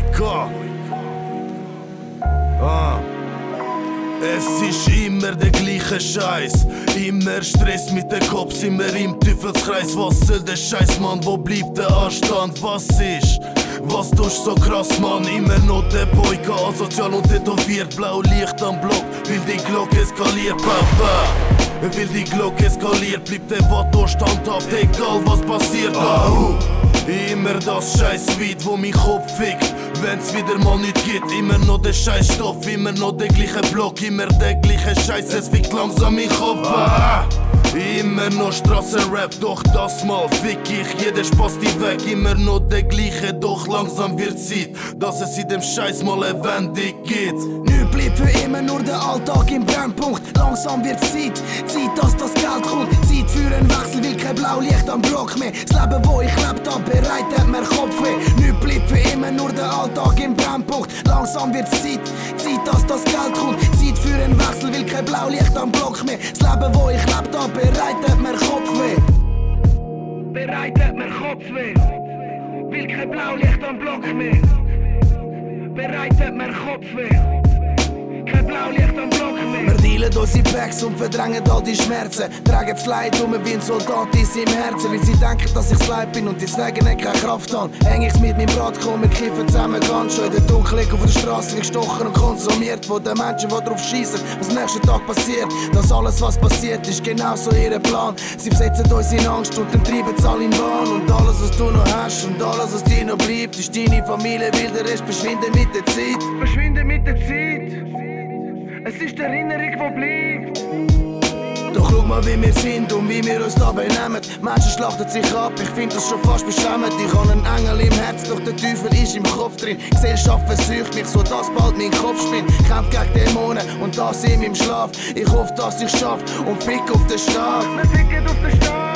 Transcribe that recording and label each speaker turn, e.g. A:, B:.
A: Boyka. Ah. Es ist immer der gleiche Scheiß. Immer Stress mit den Cops, immer im Teufelskreis. Was soll der Scheiß, Mann? Wo bleibt der Anstand? Was ist? Was tust so krass, Mann? Immer noch der Boyka, asozial und tätowiert. Blau Licht am Block, will die Glocke eskaliert, Papa. Will die Glocke eskaliert, bleibt der Vato standhaft, egal was passiert. Au. Immer das scheiß Weed, wo mein Kopf fickt. Wenn's wieder mal nicht geht, immer noch der scheiß Stoff, immer noch der gleiche Block, immer der gleiche Scheiß, es fickt langsam mein Kopf. Ah. Immer noch Straßenrap, doch das mal fick ich jeder Spaß die weg. Immer noch der gleiche, doch langsam wird Zeit, dass es in dem Scheiß mal eine geht.
B: Nichts bleibt für immer, nur der Alltag im Brennpunkt. Langsam wird Zeit, Zeit, dass das Geld kommt. Zeit für will kein Blaulicht am Block mehr. Das Leben, wo ich lebt hab, bereitet mir Kopfweh. Nichts bleibt für immer, nur der Alltag im Brennpunkt. Langsam wird Zeit, Zeit, dass das Geld kommt. Zeit für einen Wechsel, will kein Blaulicht am Block mehr. Das Leben, wo ich lebt hab, bereitet mir Kopfweh. Bereitet mir Kopfweh. Will kein Blaulicht am Block mehr. Dealen unsere Bags und verdrängen all die Schmerzen. Tragen das Leid um wie ein Soldat in seinem Herzen. Weil sie denken, dass ich's leid bin und deswegen nicht keine Kraft habe. Häng ich's mit meinem Rad, komm, wir kiffen zusammen ganz schön. Der Dunkelheit auf der Straße gestochen und konsumiert. Von den Menschen, die drauf schießen, was am nächsten Tag passiert. Das alles, was passiert, ist genau so ihr Plan. Sie versetzen uns in Angst und dann treiben sie alle in Wahn. Und alles, was du noch hast und alles, was dir noch bleibt, ist deine Familie, weil der Rest verschwindet mit der Zeit. Verschwindet mit der Zeit. Es ist die Erinnerung, die bleibt. Doch schau mal, wie wir sind und wie wir uns da benehmen. Menschen schlachten sich ab, ich find das schon fast beschämend. Ich habe einen Engel im Herz, doch der Teufel ist im Kopf drin. Gesellschaft versucht mich, so dass bald mein Kopf spinnt. Kämpf gegen Dämonen und das in meinem Schlaf. Ich hoffe, dass ich schaff und fick auf den Staat. Wir ficken auf den Staat.